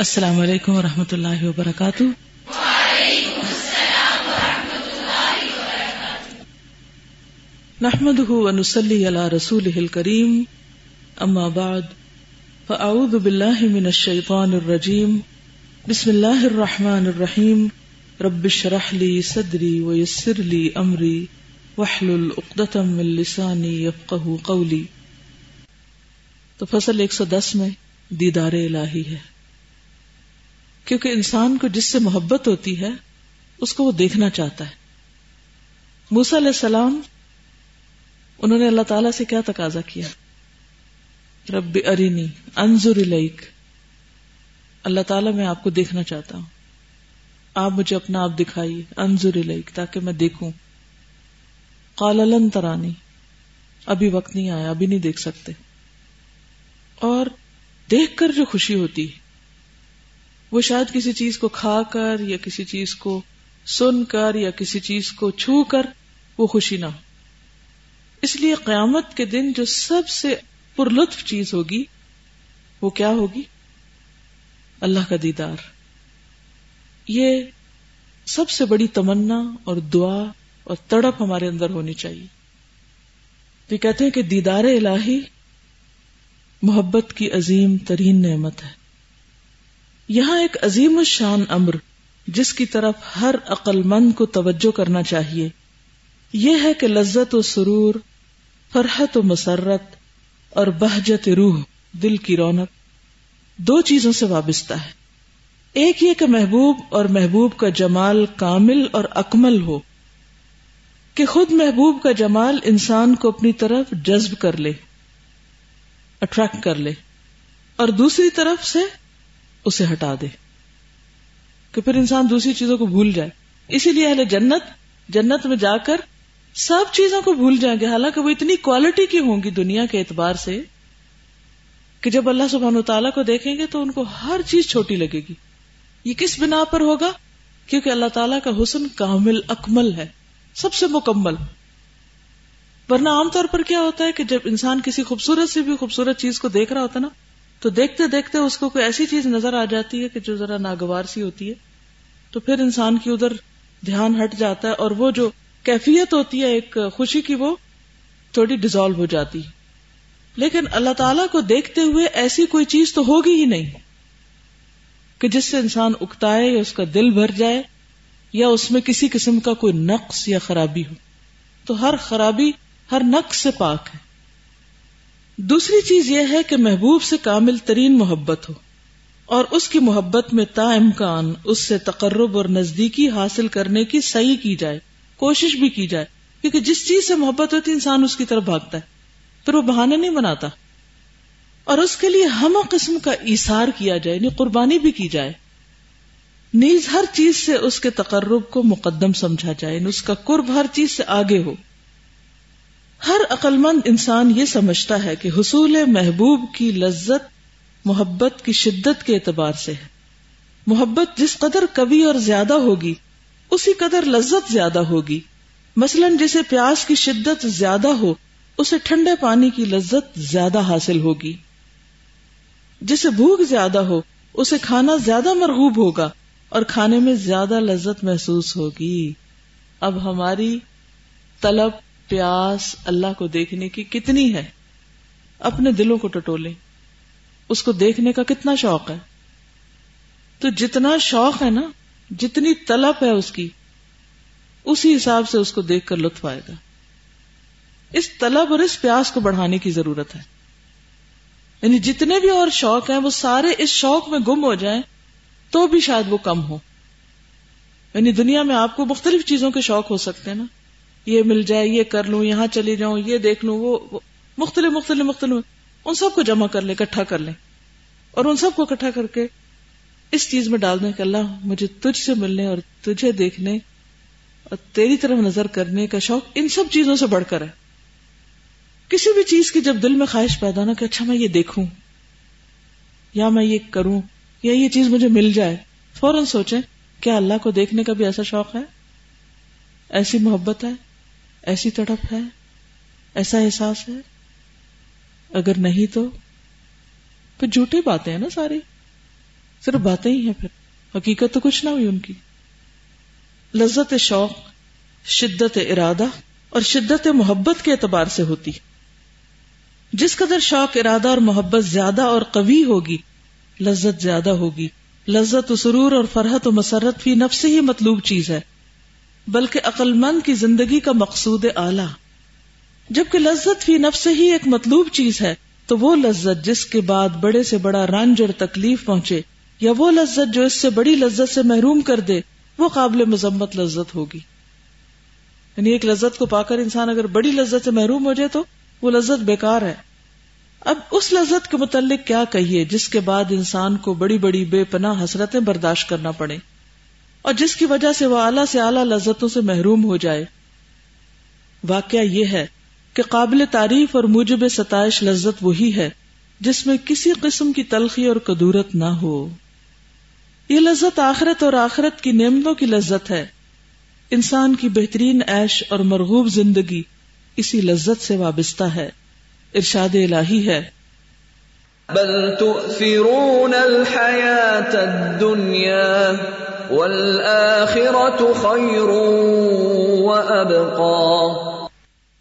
السلام علیکم و رحمۃ اللہ وبرکاتہ۔ نحمد ونسلی علی رسول کریم اما بعد، فاعوذ باللہ من الشیطان الرجیم۔ بسم اللہ الرحمن الرحیم۔ رب شرح لی صدری ویسر لی امری۔ وحلل اقدتم من لسانی یفقہ قولی۔ تو فصل ایک سو دس میں دیدار الہی ہے۔ کیونکہ انسان کو جس سے محبت ہوتی ہے، اس کو وہ دیکھنا چاہتا ہے۔ موسا علیہ السلام، انہوں نے اللہ تعالی سے کیا تقاضا کیا؟ رب ارینی انضر الیک۔ اللہ تعالیٰ، میں آپ کو دیکھنا چاہتا ہوں۔ آپ مجھے اپنا آپ دکھائیے انضر الیک، تاکہ میں دیکھوں۔ قال لن ترانی، ابھی وقت نہیں آیا، ابھی نہیں دیکھ سکتے۔ اور دیکھ کر جو خوشی ہوتی ہے۔ وہ شاید کسی چیز کو کھا کر یا کسی چیز کو سن کر یا کسی چیز کو چھو کر وہ خوشی نہ ہو۔ اس لیے قیامت کے دن جو سب سے پر لطف چیز ہوگی، وہ کیا ہوگی؟ اللہ کا دیدار۔ یہ سب سے بڑی تمنا اور دعا اور تڑپ ہمارے اندر ہونی چاہیے۔ تو کہتے ہیں کہ دیدار الہی محبت کی عظیم ترین نعمت ہے۔ یہاں ایک عظیم الشان امر جس کی طرف ہر عقل مند کو توجہ کرنا چاہیے۔ یہ ہے کہ لذت و سرور، فرحت و مسرت اور بہجت روح، دل کی رونق، دو چیزوں سے وابستہ ہے۔ ایک یہ کہ محبوب اور محبوب کا جمال کامل اور اکمل ہو، کہ خود محبوب کا جمال انسان کو اپنی طرف جذب کر لے اٹریکٹ کر لے، اور دوسری طرف سے اسے ہٹا دے کہ پھر انسان دوسری چیزوں کو بھول جائے۔ اسی لیے اہل جنت جنت میں جا کر سب چیزوں کو بھول جائیں گے۔ حالانکہ وہ اتنی کوالٹی کی ہوں گی دنیا کے اعتبار سے کہ جب اللہ سبحان و تعالیٰ کو دیکھیں گے تو ان کو ہر چیز چھوٹی لگے گی۔ یہ کس بنا پر ہوگا؟ کیونکہ اللہ تعالیٰ کا حسن کامل، اکمل ہے، سب سے مکمل۔ ورنہ عام طور پر کیا ہوتا ہے کہ جب انسان کسی خوبصورت سے بھی خوبصورت چیز کو دیکھ رہا ہوتا ہے نا تو دیکھتے دیکھتے اس کو کوئی ایسی چیز نظر آ جاتی ہے کہ جو ذرا ناگوار سی ہوتی ہے، تو پھر انسان کی ادھر دھیان ہٹ جاتا ہے اور وہ جو کیفیت ہوتی ہے ایک خوشی کی وہ تھوڑی ڈیزالو ہو جاتی ہے۔ لیکن اللہ تعالی کو دیکھتے ہوئے ایسی کوئی چیز تو ہوگی ہی نہیں کہ جس سے انسان اکتائے یا اس کا دل بھر جائے یا اس میں کسی قسم کا کوئی نقص یا خرابی ہو۔ تو ہر خرابی ہر نقص سے پاک ہے۔ دوسری چیز یہ ہے کہ محبوب سے کامل ترین محبت ہو اور اس کی محبت میں تا امکان اس سے تقرب اور نزدیکی حاصل کرنے کی صحیح کی جائے، کوشش بھی کی جائے، کیونکہ جس چیز سے محبت ہوتی انسان اس کی طرف بھاگتا ہے پھر وہ بہانے نہیں بناتا۔ اور اس کے لیے ہم قسم کا ایسار کیا جائے یعنی قربانی بھی کی جائے۔ نیز ہر چیز سے اس کے تقرب کو مقدم سمجھا جائے یعنی اس کا قرب ہر چیز سے آگے ہو۔ ہر عقل مند انسان یہ سمجھتا ہے کہ حصول محبوب کی لذت محبت کی شدت کے اعتبار سے ہے۔ محبت جس قدر کبھی اور زیادہ ہوگی، اسی قدر لذت زیادہ ہوگی۔ مثلا جسے پیاس کی شدت زیادہ ہو، اسے ٹھنڈے پانی کی لذت زیادہ حاصل ہوگی۔ جسے بھوک زیادہ ہو، اسے کھانا زیادہ مرغوب ہوگا اور کھانے میں زیادہ لذت محسوس ہوگی۔ اب ہماری طلب پیاس اللہ کو دیکھنے کی کتنی ہے؟ اپنے دلوں کو ٹٹولے اس کو دیکھنے کا کتنا شوق ہے؟ تو جتنا شوق ہے نا، جتنی طلب ہے اس کی، اسی حساب سے اس کو دیکھ کر لطف آئے گا۔ اس طلب اور اس پیاس کو بڑھانے کی ضرورت ہے۔ یعنی جتنے بھی اور شوق ہیں، وہ سارے اس شوق میں گم ہو جائیں تو بھی شاید وہ کم ہو یعنی دنیا میں آپ کو مختلف چیزوں کے شوق ہو سکتے ہیں نا۔ یہ مل جائے، یہ کر لوں، یہاں چلی جاؤں، یہ دیکھ لوں، وہ مختلف مختلف مختلف ان سب کو جمع کر لیں، اکٹھا کر لیں۔ اور ان سب کو اکٹھا کر کے اس چیز میں ڈال دیں کہ اللہ، مجھے تجھ سے ملنے اور تجھے دیکھنے اور تیری طرف نظر کرنے کا شوق ان سب چیزوں سے بڑھ کر ہے۔ کسی بھی چیز کی جب دل میں خواہش پیدا نہ کہ اچھا میں یہ دیکھوں، یا میں یہ کروں، یا یہ چیز مجھے مل جائے، فوراً سوچیں، کیا اللہ کو دیکھنے کا بھی ایسا شوق ہے؟ ایسی محبت ہے؟ ایسی تڑپ ہے؟ ایسا احساس ہے؟ اگر نہیں تو؟ پھر جھوٹی باتیں ہیں نا ساری۔ صرف باتیں ہی ہیں پھر۔ حقیقت تو کچھ نہ ہوئی ان کی۔ لذت شوق، شدت ارادہ اور شدت محبت کے اعتبار سے ہوتی۔ جس قدر شوق، ارادہ اور محبت زیادہ اور قوی ہوگی، لذت زیادہ ہوگی۔ لذت و سرور اور فرحت و مسرت فی نفس ہی مطلوب چیز ہے۔ بلکہ عقل مند کی زندگی کا مقصود اعلی۔ جبکہ لذت فی نفس ہی ایک مطلوب چیز ہے، تو وہ لذت جس کے بعد بڑے سے بڑا رنج اور تکلیف پہنچے، یا وہ لذت جو اس سے بڑی لذت سے محروم کر دے، وہ قابل مذمت لذت ہوگی۔ یعنی ایک لذت کو پا کر انسان اگر بڑی لذت سے محروم ہو جائے تو وہ لذت بیکار ہے۔ اب اس لذت کے متعلق کیا کہیے جس کے بعد انسان کو بڑی بڑی بے پناہ حسرتیں برداشت کرنا پڑے اور جس کی وجہ سے وہ اعلیٰ سے اعلیٰ لذتوں سے محروم ہو جائے۔ واقعہ یہ ہے کہ قابل تعریف اور موجب ستائش لذت وہی ہے جس میں کسی قسم کی تلخی اور کدورت نہ ہو۔ یہ لذت آخرت اور آخرت کی نعمتوں کی لذت ہے۔ انسان کی بہترین عیش اور مرغوب زندگی اسی لذت سے وابستہ ہے۔ ارشاد الہی ہے۔ بل تؤثرون الحیات الدنیا۔ والآخرة خیر وابقا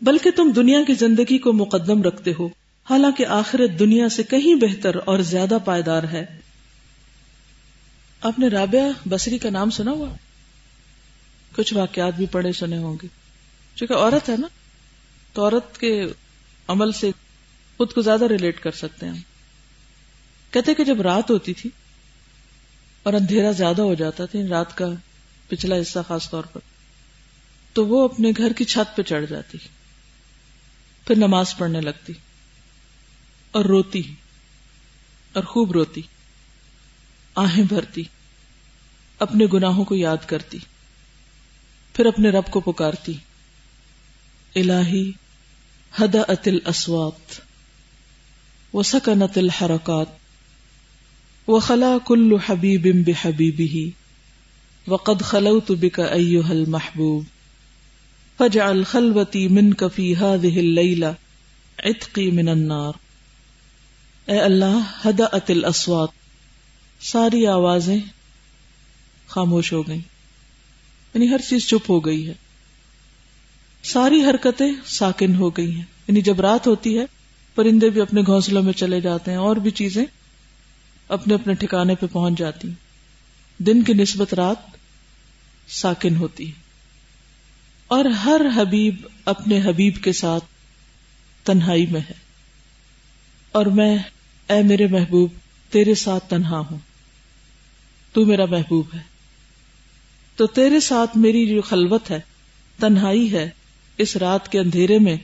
بلکہ تم دنیا کی زندگی کو مقدم رکھتے ہو، حالانکہ آخرت دنیا سے کہیں بہتر اور زیادہ پائیدار ہے۔ آپ نے رابعہ بصری کا نام سنا ہوا؟ کچھ واقعات بھی پڑھے سنے ہوں گے۔ چونکہ عورت ہے نا، تو عورت کے عمل سے خود کو زیادہ ریلیٹ کر سکتے ہیں۔ کہتے کہ جب رات ہوتی تھی اور اندھیرا زیادہ ہو جاتا تھا رات کا پچھلا حصہ خاص طور پر۔ تو وہ اپنے گھر کی چھت پہ چڑھ جاتی۔ پھر نماز پڑھنے لگتی۔ اور روتی۔ اور خوب روتی۔ آہیں بھرتی۔ اپنے گناہوں کو یاد کرتی۔ پھر اپنے رب کو پکارتی۔ الہی ہدا اتل اسوات و سکنت الحرکات۔ و خلا کل حبیب بحبیبی وقد خلوت بک ایوہ المحبوب فجعل خلوتی من کفی هذه اللیلہ عتقی من النار اے اللہ ہدا اتل اسوات ساری آوازیں خاموش ہو گئیں۔ یعنی ہر چیز چپ ہو گئی ہے۔ ساری حرکتیں ساکن ہو گئی ہیں۔ یعنی جب رات ہوتی ہے، پرندے بھی اپنے گھونسلوں میں چلے جاتے ہیں، اور بھی چیزیں اپنے اپنے ٹھکانے پہ پہنچ جاتی۔ دن کی نسبت رات ساکن ہوتی۔ اور ہر حبیب اپنے حبیب کے ساتھ تنہائی میں ہے۔ اور میں، اے میرے محبوب، تیرے ساتھ تنہا ہوں۔ تو میرا محبوب ہے۔ تو تیرے ساتھ میری جو خلوت ہے، تنہائی ہے، اس رات کے اندھیرے میں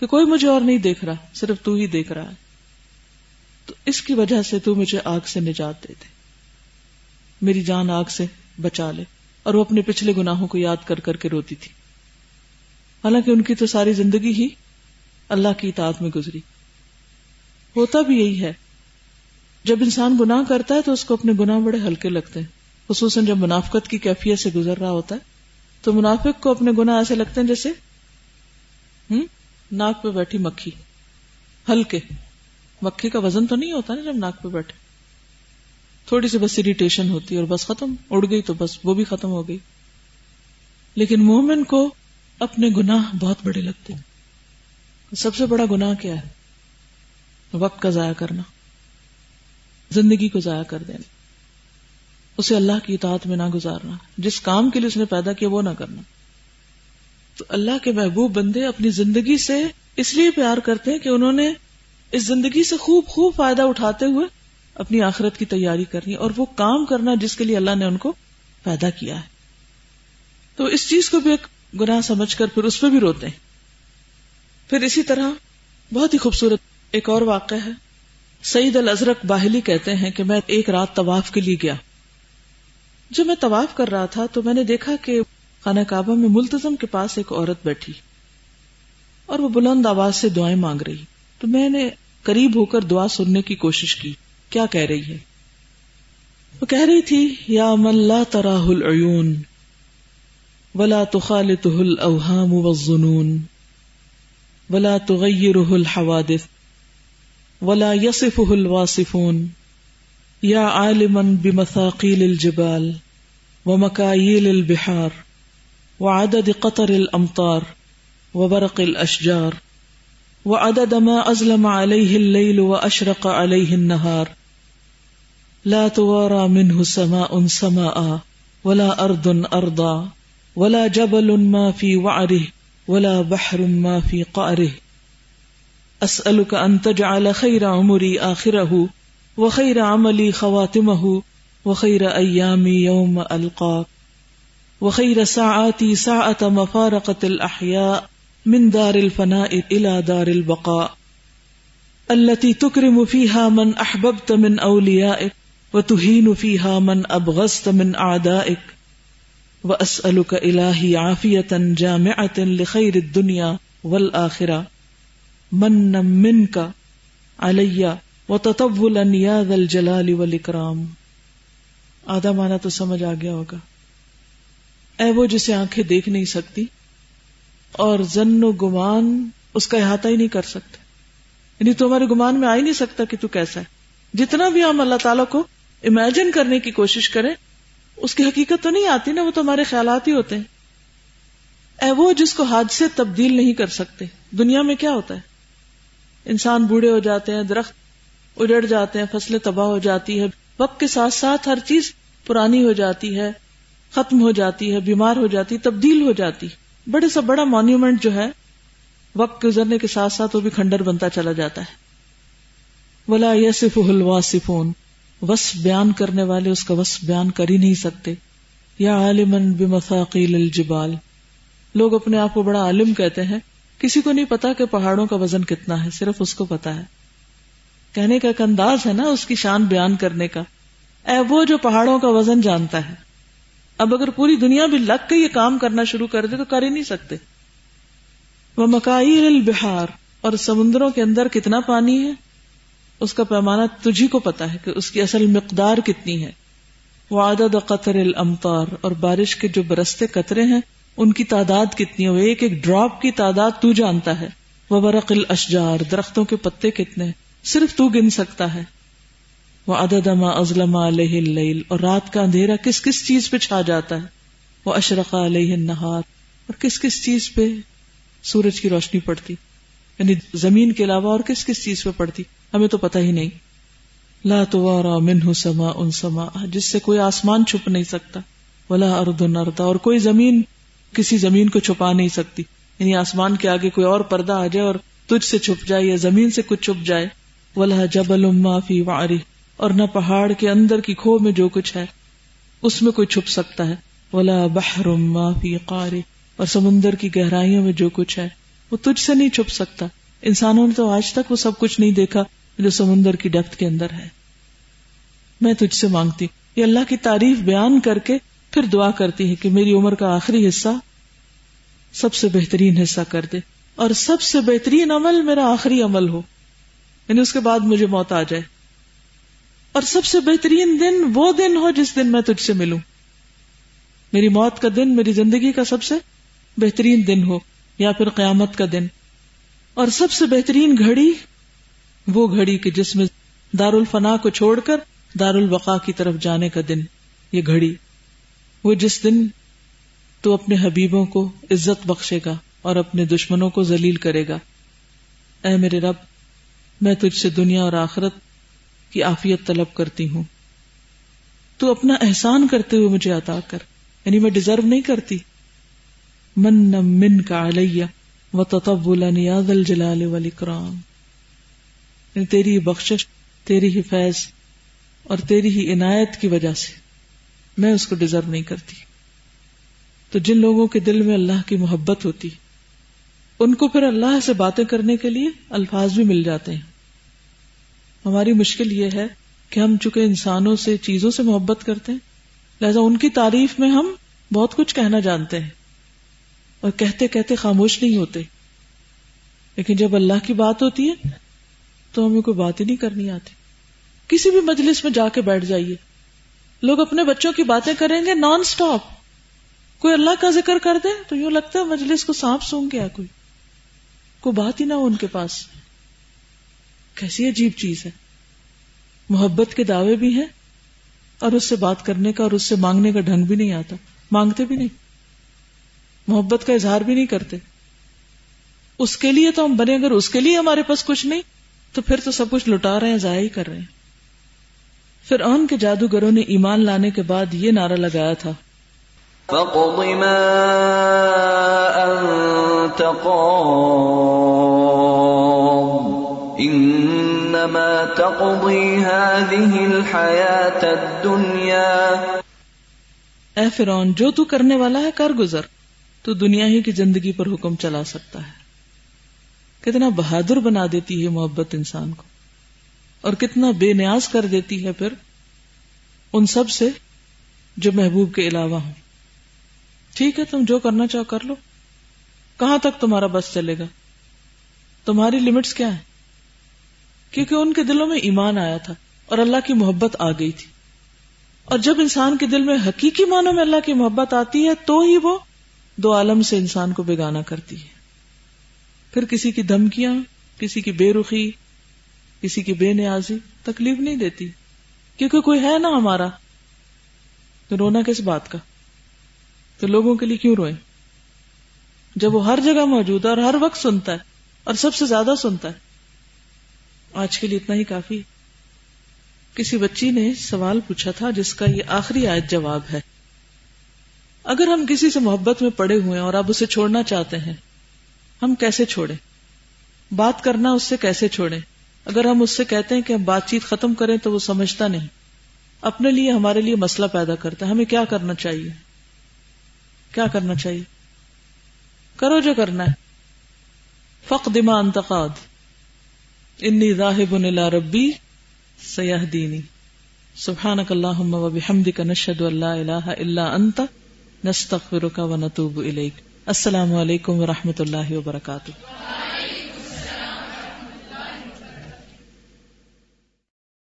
کہ کوئی مجھے اور نہیں دیکھ رہا، صرف تو ہی دیکھ رہا ہے۔ تو اس کی وجہ سے تو مجھے آگ سے نجات دے دے۔ میری جان آگ سے بچا لے۔ اور وہ اپنے پچھلے گناہوں کو یاد کر کر کے روتی تھی۔ حالانکہ ان کی تو ساری زندگی ہی اللہ کی اطاعت میں گزری۔ ہوتا بھی یہی ہے۔ جب انسان گناہ کرتا ہے تو اس کو اپنے گناہ بڑے ہلکے لگتے ہیں۔ خصوصاً جب منافقت کی کیفیت سے گزر رہا ہوتا ہے، تو منافق کو اپنے گناہ ایسے لگتے ہیں جیسے ہوں ناک پہ بیٹھی مکھی، ہلکے۔ مکھی کا وزن تو نہیں ہوتا نا جب ناک پہ بیٹھے۔ تھوڑی سی بس اریٹیشن ہوتی ہے اور بس ختم، اڑ گئی تو بس وہ بھی ختم ہو گئی۔ لیکن مومن کو اپنے گناہ بہت بڑے لگتے ہیں۔ سب سے بڑا گناہ کیا ہے؟ وقت کا ضائع کرنا۔ زندگی کو ضائع کر دینا۔ اسے اللہ کی اطاعت میں نہ گزارنا۔ جس کام کے لیے اس نے پیدا کیا وہ نہ کرنا۔ تو اللہ کے محبوب بندے اپنی زندگی سے اس لیے پیار کرتے ہیں کہ انہوں نے اس زندگی سے خوب خوب فائدہ اٹھاتے ہوئے اپنی آخرت کی تیاری کرنی اور وہ کام کرنا جس کے لیے اللہ نے ان کو پیدا کیا ہے۔ تو اس چیز کو بھی ایک گناہ سمجھ کر پھر اس پہ بھی روتے ہیں۔ پھر اسی طرح بہت ہی خوبصورت ایک اور واقعہ ہے۔ سعید الازرق باہلی کہتے ہیں کہ میں ایک رات طواف کے لیے گیا۔ جب میں طواف کر رہا تھا تو میں نے دیکھا کہ خانہ کعبہ میں ملتظم کے پاس ایک عورت بیٹھی اور وہ بلند آواز سے دعائیں مانگ رہی۔ تو میں نے قریب ہو کر دعا سننے کی کوشش کی۔ کیا کہہ رہی ہے؟ وہ کہہ رہی تھی، یا من لا تراہ العیون ولا تخالطه الاوهام والظنون ولا تغيره الحوادث ولا يصفه الواصفون یا عالما بمثاقیل الجبال ومکایل البحار وعدد قطر الامطار وبرق الاشجار وعدد ما ازلم عليه الليل واشرق عليه النهار. لا توارى منه سماء سماء، ولا أرض أرضا، ولا جبل ما في وعره، ولا بحر ما في قعره. أسألك أن تجعل خير عمري آخره، وخير عملي خواتمه، وخير أيامي يوم ألقاك وخير ساعاتي ساعة مفارقة الأحياء من دار الفناء إلى دار البقاء التي تكرم فيها من أحببت من أوليائك وتهين فيها من أبغزت من أعدائك وأسألك إلهي عافية جامعة لخير الدنيا والآخرة من منك علي وتطولا يا ذا الجلال والإكرام آدھا مانا تو سمجھ آ گیا ہوگا۔ اے وہ جسے آنکھیں دیکھ نہیں سکتی اور زن و گمان اس کا احاطہ ہی نہیں کر سکتے۔ یعنی تو ہمارے گمان میں آ ہی نہیں سکتا کہ تو کیسا ہے۔ جتنا بھی ہم اللہ تعالیٰ کو امیجن کرنے کی کوشش کریں، اس کی حقیقت تو نہیں آتی نا، وہ تو ہمارے خیالات ہی ہوتے ہیں۔ اے وہ جس کو حادثے تبدیل نہیں کر سکتے۔ دنیا میں کیا ہوتا ہے؟ انسان بوڑھے ہو جاتے ہیں، درخت اجڑ جاتے ہیں، فصلیں تباہ ہو جاتی ہے وقت کے ساتھ ساتھ ہر چیز پرانی ہو جاتی ہے، ختم ہو جاتی ہے، بیمار ہو جاتی، تبدیل ہو جاتی۔ بڑے سا بڑا مانیومنٹ جو ہے، وقت گزرنے کے ساتھ ساتھ وہ بھی کھنڈر بنتا چلا جاتا ہے۔ بلا یسف الواسفون وس بیان کرنے والے اس کا وس بیان کر ہی نہیں سکتے۔ یا عالمن بمثاقیل الجبال۔ لوگ اپنے آپ کو بڑا عالم کہتے ہیں۔ کسی کو نہیں پتا کہ پہاڑوں کا وزن کتنا ہے، صرف اس کو پتا ہے۔ کہنے کا ایک انداز ہے نا اس کی شان بیان کرنے کا۔ اے وہ جو پہاڑوں کا وزن جانتا ہے۔ اب اگر پوری دنیا بھی لگ کے یہ کام کرنا شروع کر دے تو کر ہی نہیں سکتے۔ وہ مکائی البہار اور سمندروں کے اندر کتنا پانی ہے؟ اس کا پیمانہ تجھی کو پتا ہے کہ اس کی اصل مقدار کتنی ہے۔ وہ عدد قطر الامطار اور بارش کے جو برستے قطرے ہیں، ان کی تعداد کتنی ہے؟ ایک ایک ڈراپ کی تعداد تو جانتا ہے۔ وہ برق الاشجار درختوں کے پتے کتنے صرف تو گن سکتا ہے۔ وہ عدد ما ازلم علیہ اللیل اور رات کا اندھیرا کس کس چیز پہ چھا جاتا ہے؟ وہ اشرق علیہ النہار اور کس کس چیز پہ سورج کی روشنی پڑتی؟ یعنی زمین کے علاوہ اور کس کس چیز پہ پڑتی؟ ہمیں تو پتہ ہی نہیں۔ لا توارا منہ سما ان سما جس سے کوئی آسمان چھپ نہیں سکتا، ولا ارد نردا، اور کوئی زمین، کسی زمین کو چھپا نہیں سکتی۔ یعنی آسمان کے آگے کوئی اور پردہ آ جائے اور تجھ سے چھپ جائے یا زمین سے کچھ چھپ جائے۔ ولا جبل ما فی واری اور نہ پہاڑ کے اندر کی کھو میں جو کچھ ہے، اس میں کوئی چھپ سکتا ہے۔ ولا بحر ما فی قاری اور سمندر کی گہرائیوں میں جو کچھ ہے، وہ تجھ سے نہیں چھپ سکتا۔ انسانوں نے تو آج تک وہ سب کچھ نہیں دیکھا جو سمندر کی ڈپت کے اندر ہے۔ میں تجھ سے مانگتی ہوں۔ یہ اللہ کی تعریف بیان کر کے پھر دعا کرتی ہے کہ میری عمر کا آخری حصہ سب سے بہترین حصہ کر دے۔ اور سب سے بہترین عمل میرا آخری عمل ہو۔ یعنی اس کے بعد مجھے موت آ جائے۔ اور سب سے بہترین دن وہ دن ہو جس دن میں تجھ سے ملوں۔ میری موت کا دن، میری زندگی کا سب سے بہترین دن ہو، یا پھر قیامت کا دن۔ اور سب سے بہترین گھڑی وہ گھڑی کہ جس میں دار الفنا کو چھوڑ کر دار البقا کی طرف جانے کا دن، یہ گھڑی۔ وہ جس دن تو اپنے حبیبوں کو عزت بخشے گا اور اپنے دشمنوں کو ذلیل کرے گا۔ اے میرے رب، میں تجھ سے دنیا اور آخرت کی آفیت طلب کرتی ہوں۔ تو اپنا احسان کرتے ہوئے مجھے عطا کر۔ یعنی میں ڈیزرو نہیں کرتی۔ من من کا علیہ و تطب النیاد الجلال والاکرام۔ یعنی تیری بخشش، تیری ہی فیض اور تیری ہی عنایت کی وجہ سے میں اس کو ڈیزرو نہیں کرتی۔ تو جن لوگوں کے دل میں اللہ کی محبت ہوتی، ان کو پھر اللہ سے باتیں کرنے کے لیے الفاظ بھی مل جاتے ہیں۔ ہماری مشکل یہ ہے کہ ہم چونکہ انسانوں سے چیزوں سے محبت کرتے ہیں، لہذا ان کی تعریف میں ہم بہت کچھ کہنا جانتے ہیں اور کہتے کہتے خاموش نہیں ہوتے۔ لیکن جب اللہ کی بات ہوتی ہے تو ہمیں کوئی بات ہی نہیں کرنی آتی۔ کسی بھی مجلس میں جا کے بیٹھ جائیے۔ لوگ اپنے بچوں کی باتیں کریں گے نان سٹاپ کوئی اللہ کا ذکر کر دے تو یوں لگتا ہے مجلس کو سانپ سونگ گیا کوئی۔ کوئی بات ہی نہ ہو ان کے پاس۔ کیسی عجیب چیز ہے۔ محبت کے دعوے بھی ہیں اور اس سے بات کرنے کا اور اس سے مانگنے کا ڈھنگ بھی نہیں آتا۔ مانگتے بھی نہیں۔ محبت کا اظہار بھی نہیں کرتے۔ اس کے لیے تو ہم بنے، اگر اس کے لیے ہمارے پاس کچھ نہیں، تو پھر تو سب کچھ لٹا رہے ہیں، ضائع ہی کر رہے ہیں۔ پھر ان کے جادوگروں نے ایمان لانے کے بعد یہ نعرہ لگایا تھا۔ فاقض ما أنت إنما تقضي هذه الحياة الدنيا؟ اے فرعون، جو تو کرنے والا ہے، کر گزر۔ تو دنیا ہی کی زندگی پر حکم چلا سکتا ہے۔ کتنا بہادر بنا دیتی ہے محبت انسان کو۔ اور کتنا بے نیاز کر دیتی ہے پھر ان سب سے جو محبوب کے علاوہ ہوں۔ ٹھیک ہے، تم جو کرنا چاہو کر لو۔ کہاں تک تمہارا بس چلے گا؟ تمہاری لمٹس کیا ہے کیونکہ ان کے دلوں میں ایمان آیا تھا اور اللہ کی محبت آ گئی تھی۔ اور جب انسان کے دل میں حقیقی معنوں میں اللہ کی محبت آتی ہے، تو ہی وہ دو عالم سے انسان کو بےگانا کرتی ہے۔ پھر کسی کی دھمکیاں، کسی کی بے رخی، کسی کی بے نیازی تکلیف نہیں دیتی، کیونکہ کوئی ہے نا ہمارا۔ تو رونا کس بات کا؟ تو لوگوں کے لیے کیوں روئے؟ جب وہ ہر جگہ موجود ہے اور ہر وقت سنتا ہے اور سب سے زیادہ سنتا ہے۔ آج کے لیے اتنا ہی کافی۔ کسی بچی نے سوال پوچھا تھا، جس کا یہ آخری آیت جواب ہے۔ اگر ہم کسی سے محبت میں پڑے ہوئے اور اب اسے چھوڑنا چاہتے ہیں، ہم کیسے چھوڑیں؟ بات کرنا اس سے کیسے چھوڑیں؟ اگر ہم اس سے کہتے ہیں کہ ہم بات چیت ختم کریں تو وہ سمجھتا نہیں۔ اپنے لیے، ہمارے لیے مسئلہ پیدا کرتا ہے۔ ہمیں کیا کرنا چاہیے؟ کیا کرنا چاہیے؟ کرو جو کرنا ہے۔ فق دما انتقاد۔ انی راہب ربی سیاح دینی سبحان اللہ حمد کا نشد اللہ اللہ اللہ انت نستغفرک و نتوب الیک. السلام علیکم و رحمۃ اللہ وبرکاتہ.